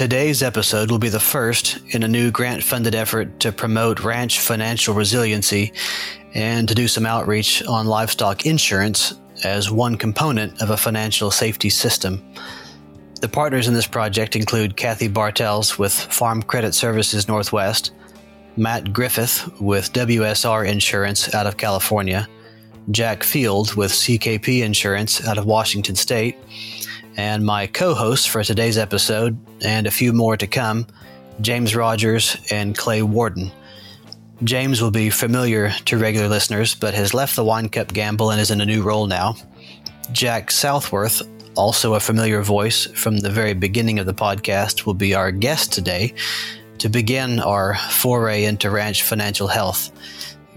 Today's episode will be the first in a new grant funded effort to promote ranch financial resiliency and to do some outreach on livestock insurance as one component of a financial safety system. The partners in this project include Kathy Bartels with Farm Credit Services Northwest, Matt Griffith with WSR Insurance out of California, Jack Field with CKP Insurance out of Washington State, and my co hosts for today's episode, and a few more to come, James Rogers and Clay Worden. James will be familiar to regular listeners, but has left the Wine Cup Gamble and is in a new role now. Jack Southworth, also a familiar voice from the very beginning of the podcast, will be our guest today to begin our foray into ranch financial health.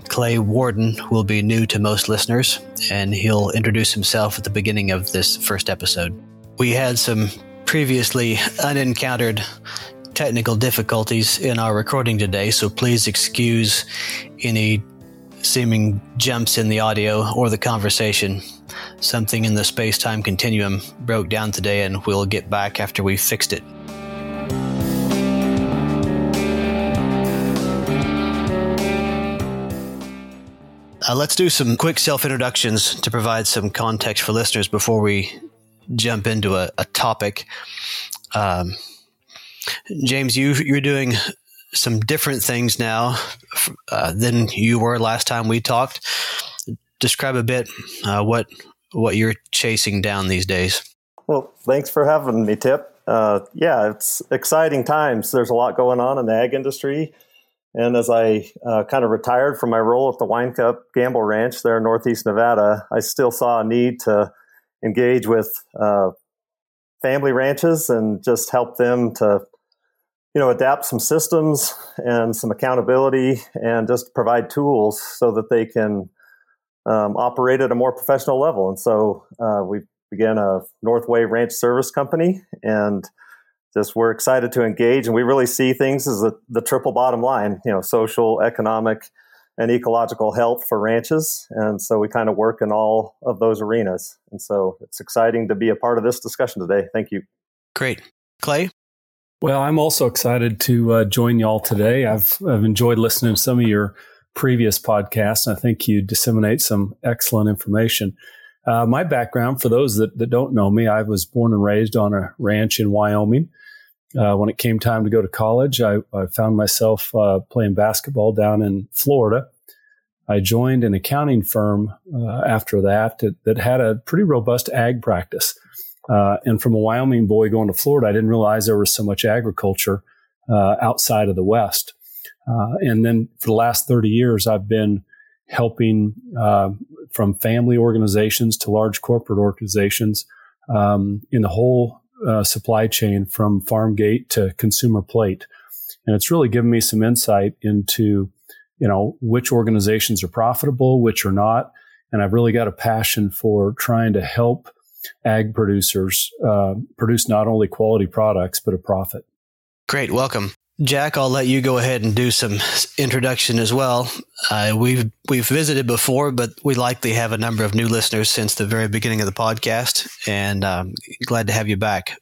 Clay Worden will be new to most listeners, and he'll introduce himself at the beginning of this first episode. We had some previously unencountered technical difficulties in our recording today, so please excuse any seeming jumps in the audio or the conversation. Something in the space time continuum broke down today, and we'll get back after we've fixed it. Uh, let's do some quick self introductions to provide some context for listeners before we jump into a, a topic. Um, James, you you're doing some different things now uh, than you were last time we talked. Describe a bit uh, what what you're chasing down these days. Well, thanks for having me, Tip. Uh, yeah, it's exciting times. There's a lot going on in the ag industry. And as I uh, kind of retired from my role at the Wine Cup Gamble Ranch there in Northeast Nevada, I still saw a need to engage with uh, family ranches and just help them to you know adapt some systems and some accountability and just provide tools so that they can um, operate at a more professional level. And so uh, we began a northway ranch service company and just we're excited to engage and we really see things as the, the triple bottom line you know social economic and ecological health for ranches. And so we kind of work in all of those arenas. And so it's exciting to be a part of this discussion today. Thank you. Great. Clay? Well, I'm also excited to uh, join y'all today. I've, I've enjoyed listening to some of your previous podcasts. I think you disseminate some excellent information. Uh, my background, for those that, that don't know me, I was born and raised on a ranch in Wyoming. Uh, when it came time to go to college, I, I found myself uh, playing basketball down in Florida. I joined an accounting firm uh, after that, that, that had a pretty robust ag practice. Uh, and from a Wyoming boy going to Florida, I didn't realize there was so much agriculture uh, outside of the West. Uh, and then for the last 30 years, I've been helping from family organizations to large corporate organizations um, in the whole uh, supply chain from farm gate to consumer plate. And it's really given me some insight into, you know, which organizations are profitable, which are not. And I've really got a passion for trying to help ag producers uh, produce not only quality products, but a profit. Great. Welcome. Jack, I'll let you go ahead and do some introduction as well. Uh, we've we've visited before, but we likely have a number of new listeners since the very beginning of the podcast, and um, glad to have you back.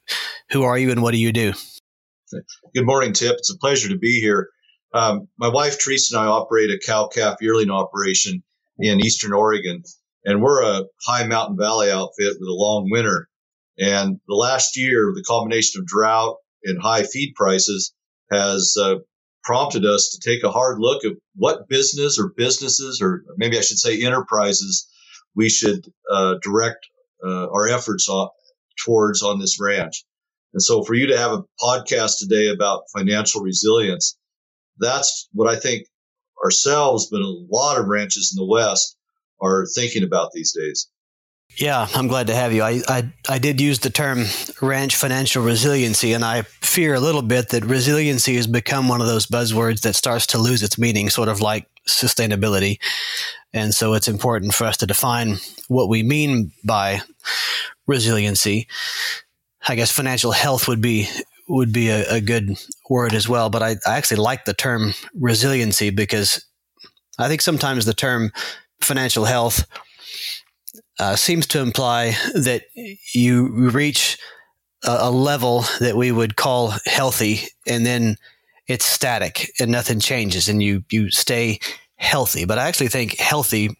Who are you, and what do you do? Good morning, Tip. It's a pleasure to be here. Um, my wife Teresa and I operate a cow calf yearling operation in Eastern Oregon, and we're a high mountain valley outfit with a long winter. And the last year, the combination of drought and high feed prices has uh, prompted us to take a hard look at what business or businesses, or maybe I should say enterprises, we should uh, direct uh, our efforts on, towards on this ranch. And so for you to have a podcast today about financial resilience, that's what I think ourselves, but a lot of ranches in the West are thinking about these days. Yeah, I'm glad to have you. I, I, I did use the term ranch financial resiliency, and I fear a little bit that resiliency has become one of those buzzwords that starts to lose its meaning, sort of like sustainability. And so it's important for us to define what we mean by resiliency. I guess financial health would be would be a, a good word as well, but I, I actually like the term resiliency because I think sometimes the term financial health uh, seems to imply that you reach a, a, level that we would call healthy, and then it's static and nothing changes, and you you stay healthy. But I actually think healthy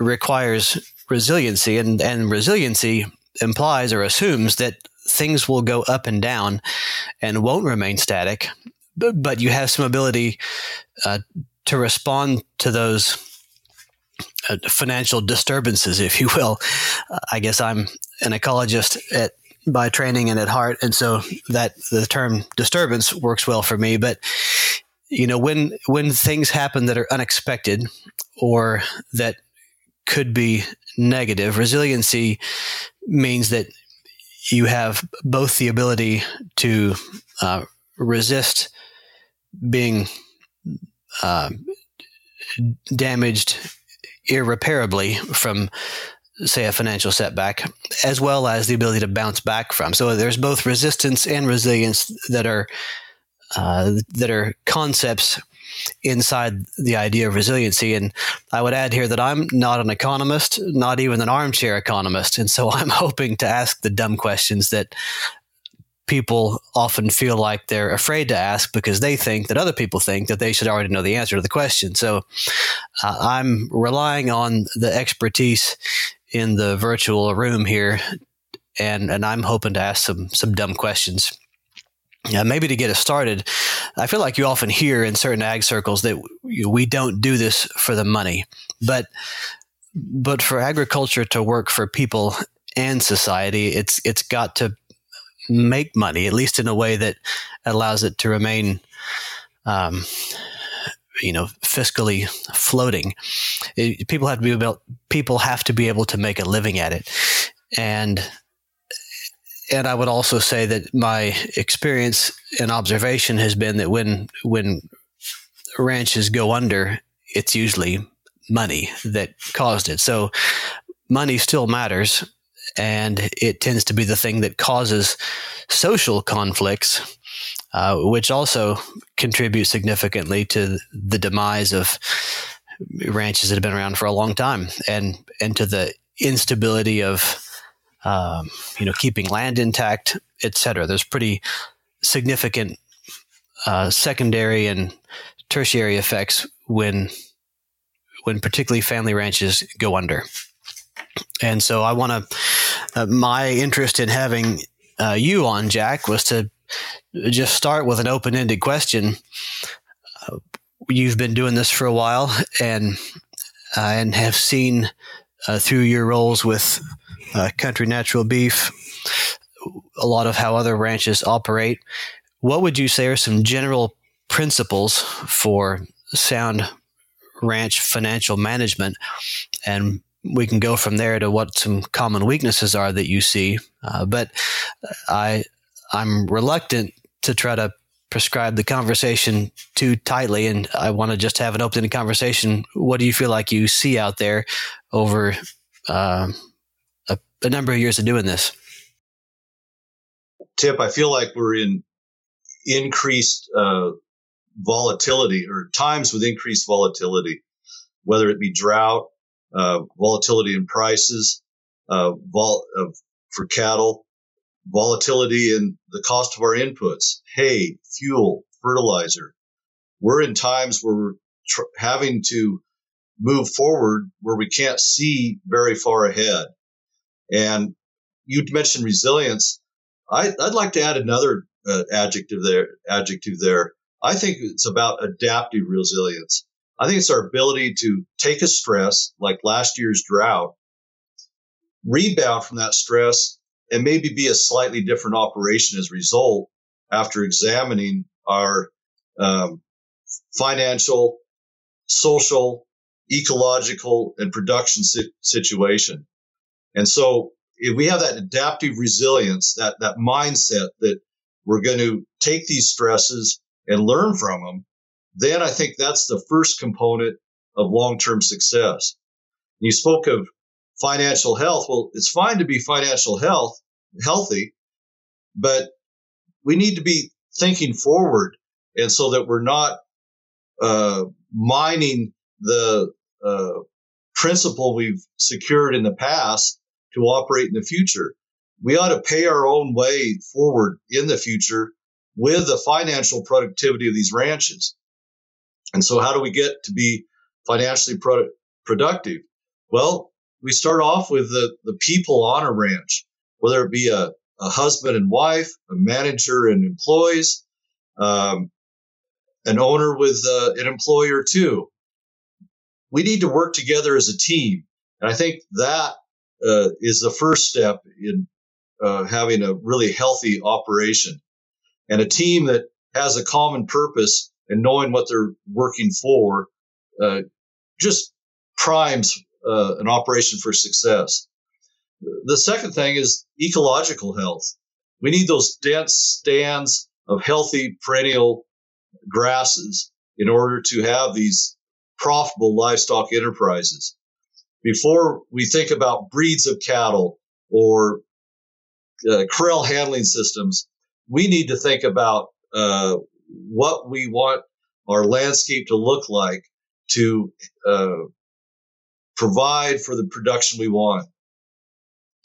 requires resiliency, and and resiliency implies or assumes that things will go up and down and won't remain static, but, but you have some ability uh, to respond to those financial disturbances, if you will. Uh, I guess I'm an ecologist at by training and at heart, and so that the term disturbance works well for me. But you know, when when things happen that are unexpected or that could be negative, resiliency means that you have both the ability to uh, resist being uh, damaged irreparably from say a financial setback as well as the ability to bounce back from. So there's both resistance and resilience that are uh, that are concepts inside the idea of resiliency. And i would add here that i'm not an economist not even an armchair economist. And so i'm hoping to ask the dumb questions that people often feel like they're afraid to ask because they think that other people think that they should already know the answer to the question. So I'm relying on the expertise in the virtual room here, and and I'm hoping to ask some some dumb questions. Yeah, maybe to get us started, I feel like you often hear in certain ag circles that we don't do this for the money, but but for agriculture to work for people and society, it's it's got to make money, at least in a way that allows it to remain, um, you know, fiscally floating. It, people have to be able, people have to be able to make a living at it, and and I would also say that my experience and observation has been that when when ranches go under, it's usually money that caused it. So money still matters and it tends to be the thing that causes social conflicts, uh, which also contributes significantly to the demise of ranches that have been around for a long time, and and to the instability of um, you know keeping land intact, et cetera. There's pretty significant uh, secondary and tertiary effects when when particularly family ranches go under. And so I want to, uh, my interest in having uh, you on, Jack, was to just start with an open ended question. Uh, you've been doing this for a while and, uh, and have seen uh, through your roles with uh, Country Natural Beef a lot of how other ranches operate. What would you say are some general principles for sound ranch financial management and we can go from there to what some common weaknesses are that you see. Uh, but I I'm reluctant to try to prescribe the conversation too tightly, and I want to just have an open conversation. What do you feel like you see out there over uh, a, a number of years of doing this? Tip, I feel like we're in increased uh, volatility or times with increased volatility, whether it be drought uh, volatility in prices uh, vol- for cattle, volatility in the cost of our inputs, hay, fuel, fertilizer. We're in times where we're tr- having to move forward where we can't see very far ahead. And you mentioned resilience. I, would like to add another uh, adjective there. Adjective there. I think it's about adaptive resilience. I think it's our ability to take a stress like last year's drought, rebound from that stress, and maybe be a slightly different operation as a result after examining our um, financial, social, ecological, and production si- situation. And so if we have that adaptive resilience, that, that mindset that we're going to take these stresses and learn from them, then I think that's the first component of long-term success. You spoke of financial health. Well, it's fine to be financial health, healthy, but we need to be thinking forward and so that we're not uh, mining the uh, principle we've secured in the past to operate in the future. We ought to pay our own way forward in the future with the financial productivity of these ranches. And so, how do we get to be financially pro- productive? Well, we start off with the, the people on a ranch, whether it be a, a husband and wife, a manager and employees, um, an owner with uh, an employer too. We need to work together as a team. And I think that uh, is the first step in uh, having a really healthy operation and a team that has a common purpose and knowing what they're working for uh, just primes uh, an operation for success. The second thing is ecological health. We need those dense stands of healthy perennial grasses in order to have these profitable livestock enterprises. Before we think about breeds of cattle or uh, corral handling systems, we need to think about uh, what we want our landscape to look like to uh, provide for the production we want.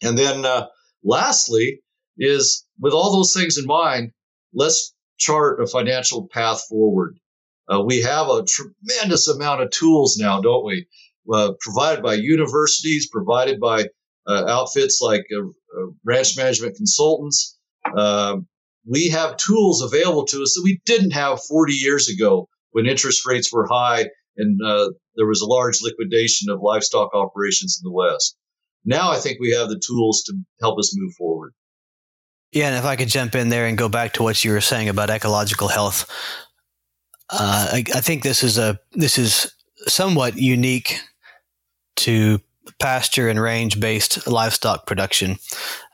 And then uh, lastly is with all those things in mind, let's chart a financial path forward. Uh, we have a tremendous amount of tools now, don't we? Uh, provided by universities, provided by uh, outfits like uh, uh, ranch management consultants. Um, we have tools available to us that we didn't have 40 years ago when interest rates were high and uh, there was a large liquidation of livestock operations in the West. Now I think we have the tools to help us move forward. Yeah, and if I could jump in there and go back to what you were saying about ecological health, uh, I, I, think this is a this is somewhat unique to pasture and range based livestock production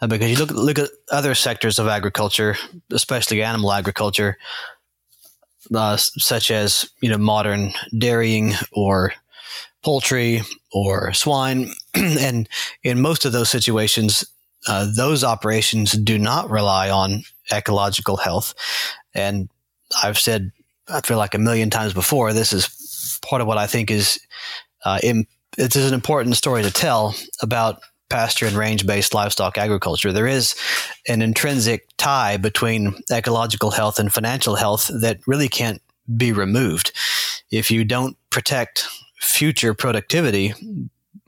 uh, because you look look at other sectors of agriculture, especially animal agriculture, uh, such as you know modern dairying or poultry or swine, and in most of those situations, uh, those operations do not rely on ecological health. And I've said, I feel like a million times before, this is part of what I think is, uh, it is an important story to tell about pasture and range based livestock agriculture. There is an intrinsic tie between ecological health and financial health that really can't be removed. If you don't protect future productivity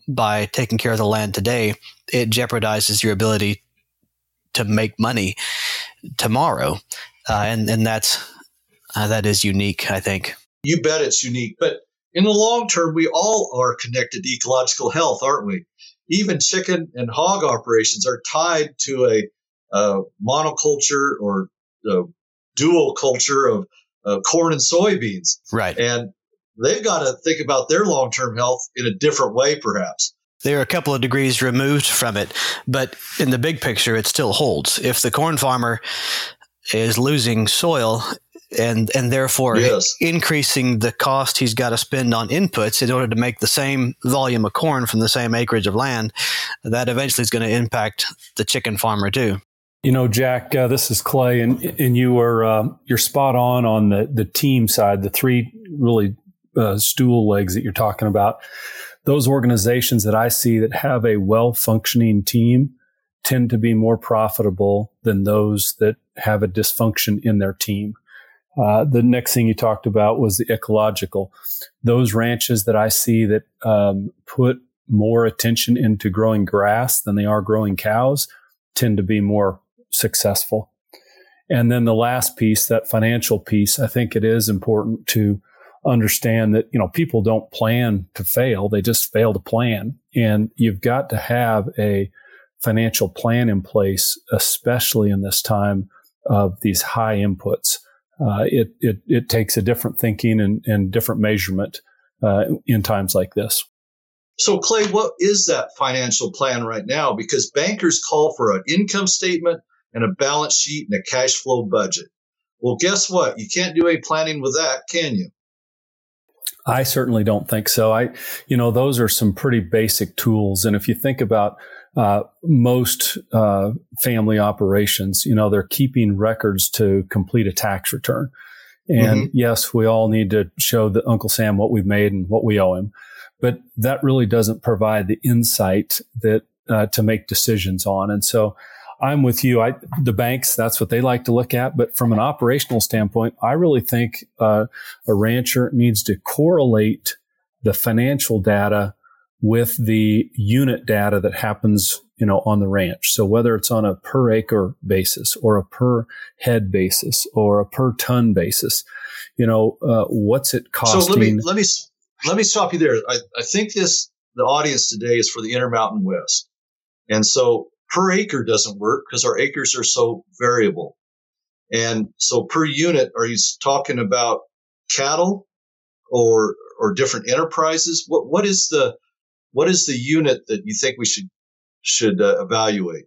by taking care of the land today, it jeopardizes your ability to make money tomorrow. Uh, and, and that's, uh, that is unique, I think. You bet it's unique. But in the long term, we all are connected to ecological health, aren't we? even chicken and hog operations are tied to a, monoculture or a dual culture of uh, corn and soybeans. Right. And they've got to think about their long term health in a different way, perhaps. They're a couple of degrees removed from it, but in the big picture, it still holds. If the corn farmer is losing soil and and therefore yes. increasing the cost he's got to spend on inputs in order to make the same volume of corn from the same acreage of land, that eventually is going to impact the chicken farmer too. You know, Jack, uh, this is Clay, and and you are uh, you're spot on on the the team side. The three really uh, stool legs that you're talking about. Those organizations that I see that have a well functioning team tend to be more profitable than those that have a dysfunction in their team. Uh, the next thing you talked about was the ecological. Those ranches that I see that um, put more attention into growing grass than they are growing cows tend to be more successful. And then the last piece, that financial piece, I think it is important to understand that, you know, people don't plan to fail. They just fail to plan. And you've got to have a financial plan in place, especially in this time of these high inputs uh, it, it, it takes a different thinking and, and different measurement uh, in times like this. So, Clay, what is that financial plan right now? Because bankers call for an income statement and a balance sheet and a cash flow budget. Well, guess what? You can't do any planning with that, can you? I certainly don't think so. I, you know, those are some pretty basic tools. And if you think about uh, most uh, family operations, you know, they're keeping records to complete a tax return. And mm-hmm. yes, we all need to show that Uncle Sam what we've made and what we owe him, but that really doesn't provide the insight that uh, to make decisions on. And so, I'm with you. I, the banks, that's what they like to look at. But from an operational standpoint, I really think uh, a rancher needs to correlate the financial data with the unit data that happens, you know, on the ranch. So whether it's on a per acre basis or a per head basis or a per ton basis, you know, uh, what's it costing? So let me let me let me stop you there. I, I think this the audience today is for the Intermountain West, and so per acre doesn't work because our acres are so variable. And so per unit, are you talking about cattle or, or different enterprises? What, what is the, what is the unit that you think we should, should uh, evaluate?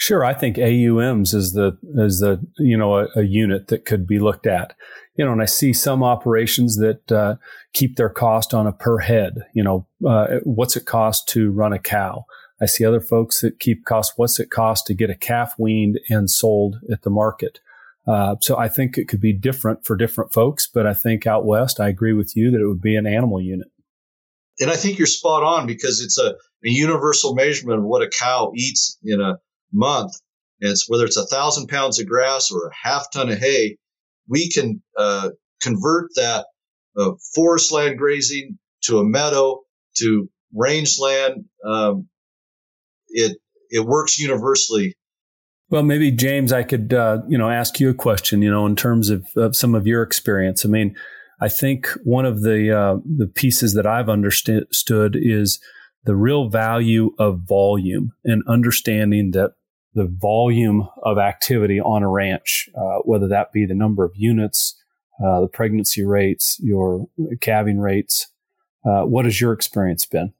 Sure, I think AUMs is the is the you know a, a, unit that could be looked at. You know, and I see some operations that uh, keep their cost on a per head. You know, uh, what's it cost to run a cow? I see other folks that keep cost. What's it cost to get a calf weaned and sold at the market? Uh, so I think it could be different for different folks, but I think out west, I agree with you that it would be an animal unit. And I think you're spot on because it's a, a universal measurement of what a cow eats in a month. And it's whether it's a thousand pounds of grass or a half ton of hay, we can uh, convert that uh, forest land grazing to a meadow to rangeland um, it it works universally. Well, maybe James, I could uh, you know ask you a question. You know, in terms of, of some of your experience. I mean, I think one of the uh, the pieces that I've understood is the real value of volume and understanding that the volume of activity on a ranch, uh, whether that be the number of units, uh, the pregnancy rates, your calving rates. Uh, what has your experience been?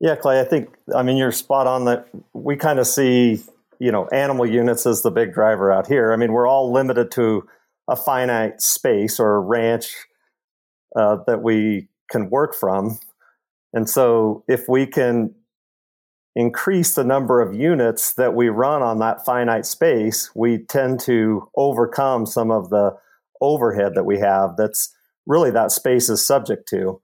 Yeah, Clay, I think, I mean, you're spot on that we kind of see, you know, animal units as the big driver out here. I mean, we're all limited to a finite space or a ranch uh, that we can work from. And so if we can increase the number of units that we run on that finite space, we tend to overcome some of the overhead that we have that's really that space is subject to.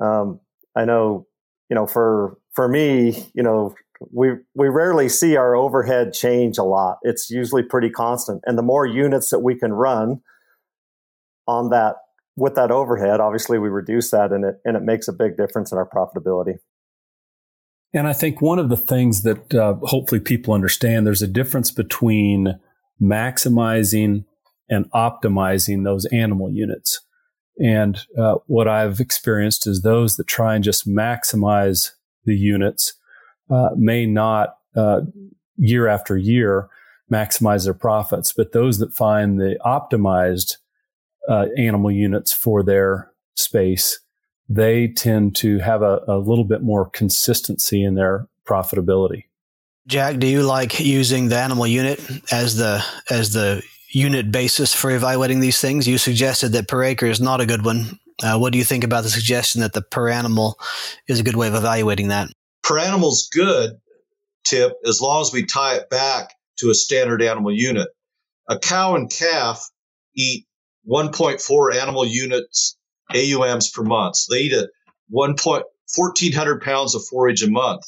Um, I know you know, for for me, you know, we we rarely see our overhead change a lot. It's usually pretty constant. And the more units that we can run on that with that overhead, obviously we reduce that and it and it makes a big difference in our profitability. And I think one of the things that uh, hopefully people understand there's a difference between maximizing and optimizing those animal units. And uh, what I've experienced is those that try and just maximize the units uh, may not uh, year after year maximize their profits, but those that find the optimized uh, animal units for their space, they tend to have a, a little bit more consistency in their profitability. Jack, do you like using the animal unit as the as the unit basis for evaluating these things. You suggested that per acre is not a good one. Uh, what do you think about the suggestion that the per animal is a good way of evaluating that? Per animal's good tip as long as we tie it back to a standard animal unit. A cow and calf eat 1.4 animal units AUMs per month. So they eat a 1. 1400 pounds of forage a month.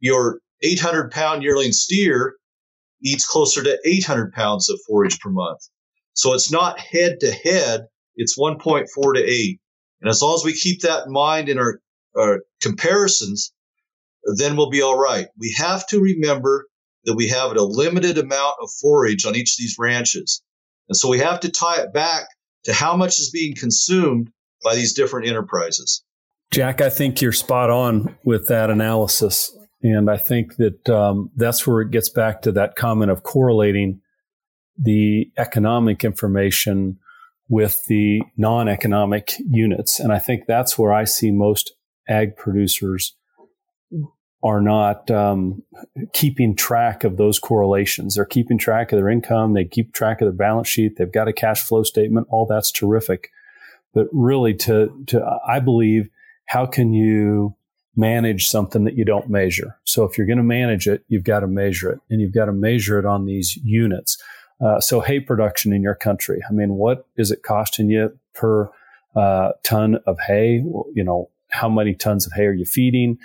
Your 800 pound yearling steer eats closer to 800 pounds of forage per month. So it's not head to head, it's 1.4 to 8. And as long as we keep that in mind in our, our comparisons, then we'll be all right. We have to remember that we have a limited amount of forage on each of these ranches. And so we have to tie it back to how much is being consumed by these different enterprises. Jack, I think you're spot on with that analysis. And I think that um, that's where it gets back to that comment of correlating the economic information with the non economic units. And I think that's where I see most ag producers are not um, keeping track of those correlations. They're keeping track of their income. They keep track of their balance sheet. They've got a cash flow statement. All that's terrific. But really, to to I believe, how can you manage something that you don't measure? So if you're going to manage it, you've got to measure it, and you've got to measure it on these units. Uh, so hay production in your country. I mean, what is it costing you per uh, ton of hay? You know, how many tons of hay are you feeding?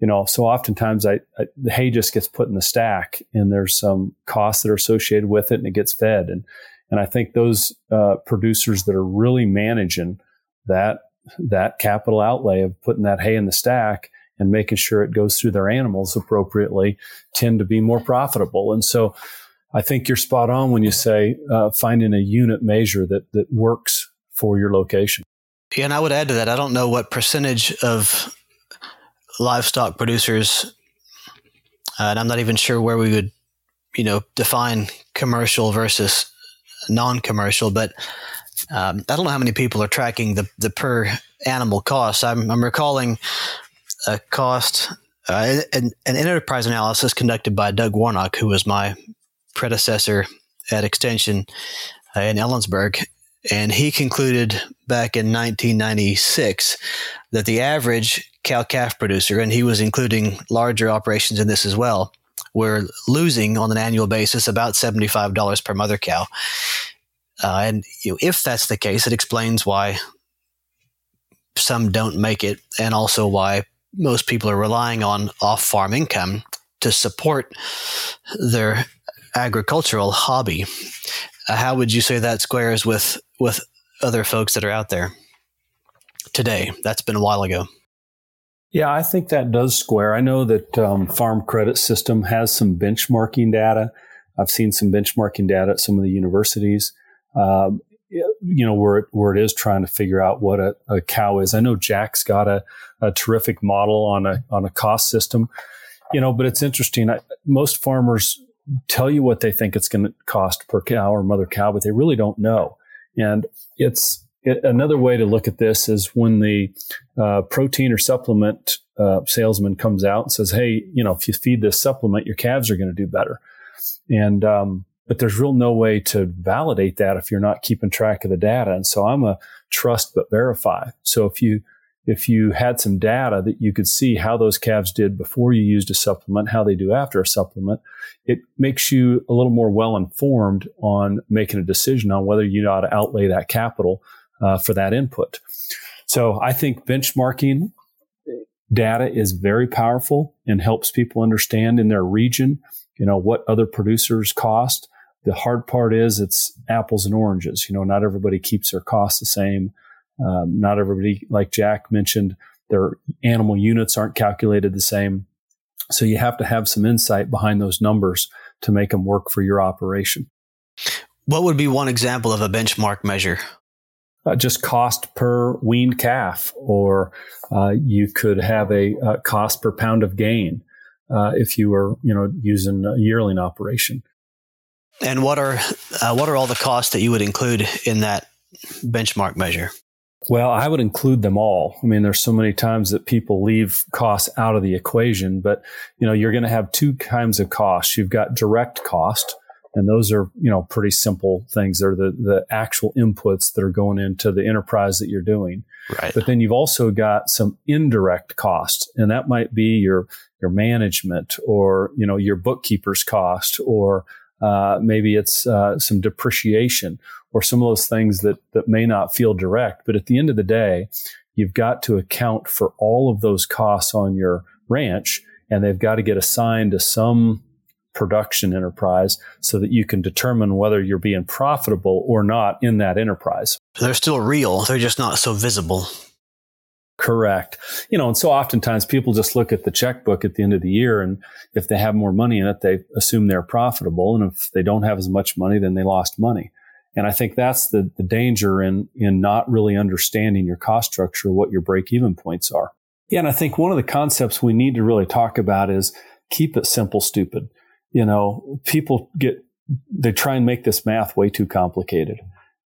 you know, so oftentimes I, I, the hay just gets put in the stack and there's some costs that are associated with it and it gets fed. And, and I think those uh, producers that are really managing that, that capital outlay of putting that hay in the stack and making sure it goes through their animals appropriately tend to be more profitable. And so I think you're spot on when you say uh, finding a unit measure that, that works for your location. Yeah, and I would add to that, I don't know what percentage of livestock producers, uh, and I'm not even sure where we would, you know, define commercial versus non-commercial. But um, I don't know how many people are tracking the the per animal cost. I'm, I'm recalling a cost, uh, an, an enterprise analysis conducted by Doug Warnock, who was my predecessor at Extension uh, in Ellensburg, and he concluded back in 1996 that the average cow calf producer, and he was including larger operations in this as well, were losing on an annual basis about $75 per mother cow. Uh, and you know, if that's the case, it explains why some don't make it, and also why most people are relying on off farm income to support their agricultural hobby. Uh, how would you say that squares with with other folks that are out there today? That's been a while ago. Yeah, I think that does square. I know that um, Farm Credit System has some benchmarking data. I've seen some benchmarking data at some of the universities. Um, you know where it, where it is trying to figure out what a, a cow is. I know Jack's got a, a, terrific model on a on a cost system. You know, but it's interesting. I, most farmers tell you what they think it's going to cost per cow or mother cow, but they really don't know. And it's it, another way to look at this is when the uh, protein or supplement uh, salesman comes out and says, "Hey, you know, if you feed this supplement, your calves are going to do better." And um, but there's real no way to validate that if you're not keeping track of the data. And so I'm a trust but verify. So if you if you had some data that you could see how those calves did before you used a supplement, how they do after a supplement, it makes you a little more well informed on making a decision on whether you ought to outlay that capital uh, for that input. So I think benchmarking data is very powerful and helps people understand in their region, you know, what other producers cost. The hard part is it's apples and oranges. You know, not everybody keeps their costs the same. Um, not everybody, like Jack mentioned, their animal units aren't calculated the same. So you have to have some insight behind those numbers to make them work for your operation. What would be one example of a benchmark measure? Uh, just cost per weaned calf, or uh, you could have a, a, cost per pound of gain uh, if you were, you know, using a yearling operation. And what are uh, what are all the costs that you would include in that benchmark measure? Well, I would include them all. I mean, there's so many times that people leave costs out of the equation, but you know, you're going to have two kinds of costs. You've got direct cost, and those are, you know, pretty simple things. They're the, the actual inputs that are going into the enterprise that you're doing. Right. But then you've also got some indirect costs, and that might be your, your management or, you know, your bookkeeper's cost or, uh, maybe it's uh, some depreciation or some of those things that, that may not feel direct. But at the end of the day, you've got to account for all of those costs on your ranch and they've got to get assigned to some production enterprise so that you can determine whether you're being profitable or not in that enterprise. They're still real. They're just not so visible. Correct. You know, and so oftentimes people just look at the checkbook at the end of the year and if they have more money in it, they assume they're profitable. And if they don't have as much money, then they lost money. And I think that's the, the danger in, in not really understanding your cost structure, what your break even points are. Yeah. And I think one of the concepts we need to really talk about is keep it simple, stupid. You know, people get, they try and make this math way too complicated.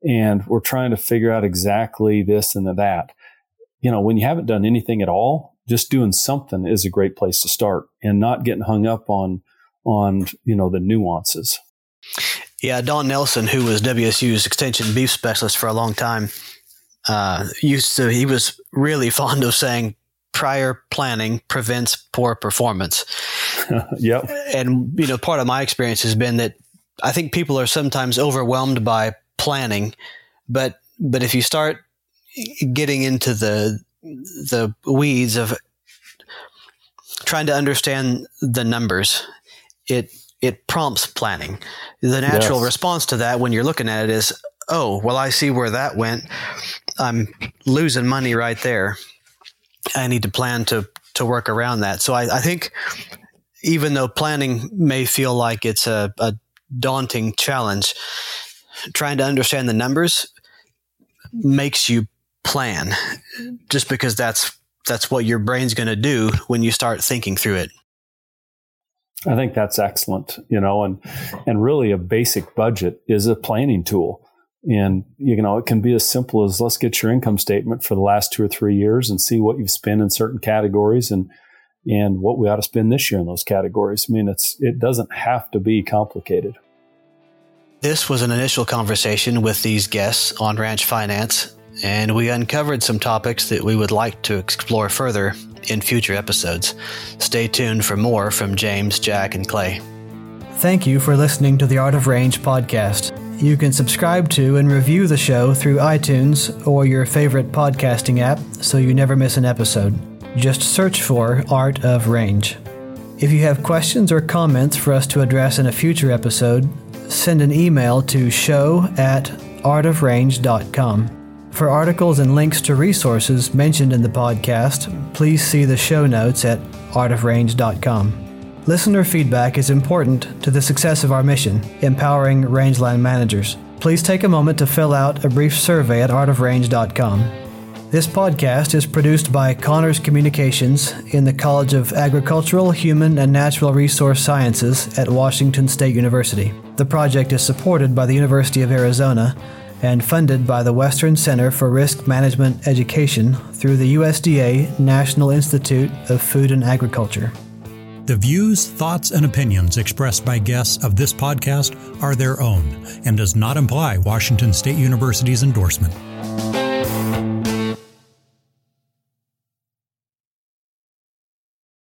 And we're trying to figure out exactly this and that you know, when you haven't done anything at all, just doing something is a great place to start and not getting hung up on on you know the nuances. Yeah don nelson who was wsu's extension beef specialist for a long time uh, used to he was really fond of saying prior planning prevents poor performance. Yep. And you know part of my experience has been that i think people are sometimes overwhelmed by planning but but if you start getting into the the weeds of trying to understand the numbers, it it prompts planning. The natural yes. response to that when you're looking at it is, oh, well, I see where that went. I'm losing money right there. I need to plan to to work around that. So I, I think even though planning may feel like it's a, a daunting challenge, trying to understand the numbers makes you plan just because that's that's what your brain's going to do when you start thinking through it. I think that's excellent, you know, and and really a basic budget is a planning tool. And you know, it can be as simple as let's get your income statement for the last 2 or 3 years and see what you've spent in certain categories and and what we ought to spend this year in those categories. I mean, it's it doesn't have to be complicated. This was an initial conversation with these guests on Ranch Finance and we uncovered some topics that we would like to explore further in future episodes. Stay tuned for more from James, Jack, and Clay. Thank you for listening to the Art of Range podcast. You can subscribe to and review the show through iTunes or your favorite podcasting app so you never miss an episode. Just search for Art of Range. If you have questions or comments for us to address in a future episode, send an email to show at artofrange.com. For articles and links to resources mentioned in the podcast, please see the show notes at artofrange.com. Listener feedback is important to the success of our mission, empowering rangeland managers. Please take a moment to fill out a brief survey at artofrange.com. This podcast is produced by CAHNRS Communications in the College of Agricultural, Human, and Natural Resource Sciences at Washington State University. The project is supported by the University of Arizona and funded by the Western Center for Risk Management Education through the USDA National Institute of Food and Agriculture. The views, thoughts, and opinions expressed by guests of this podcast are their own and does not imply Washington State University's endorsement.